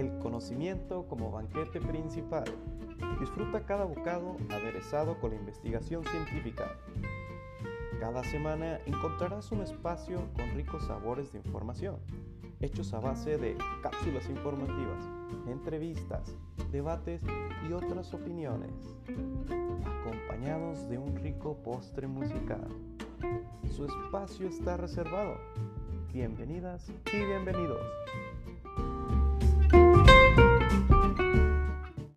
El conocimiento como banquete principal. Disfruta cada bocado aderezado con la investigación científica. Cada semana encontrarás un espacio con ricos sabores de información, hechos a base de cápsulas informativas, entrevistas, debates y otras opiniones, acompañados de un rico postre musical. Su espacio está reservado. Bienvenidas y bienvenidos.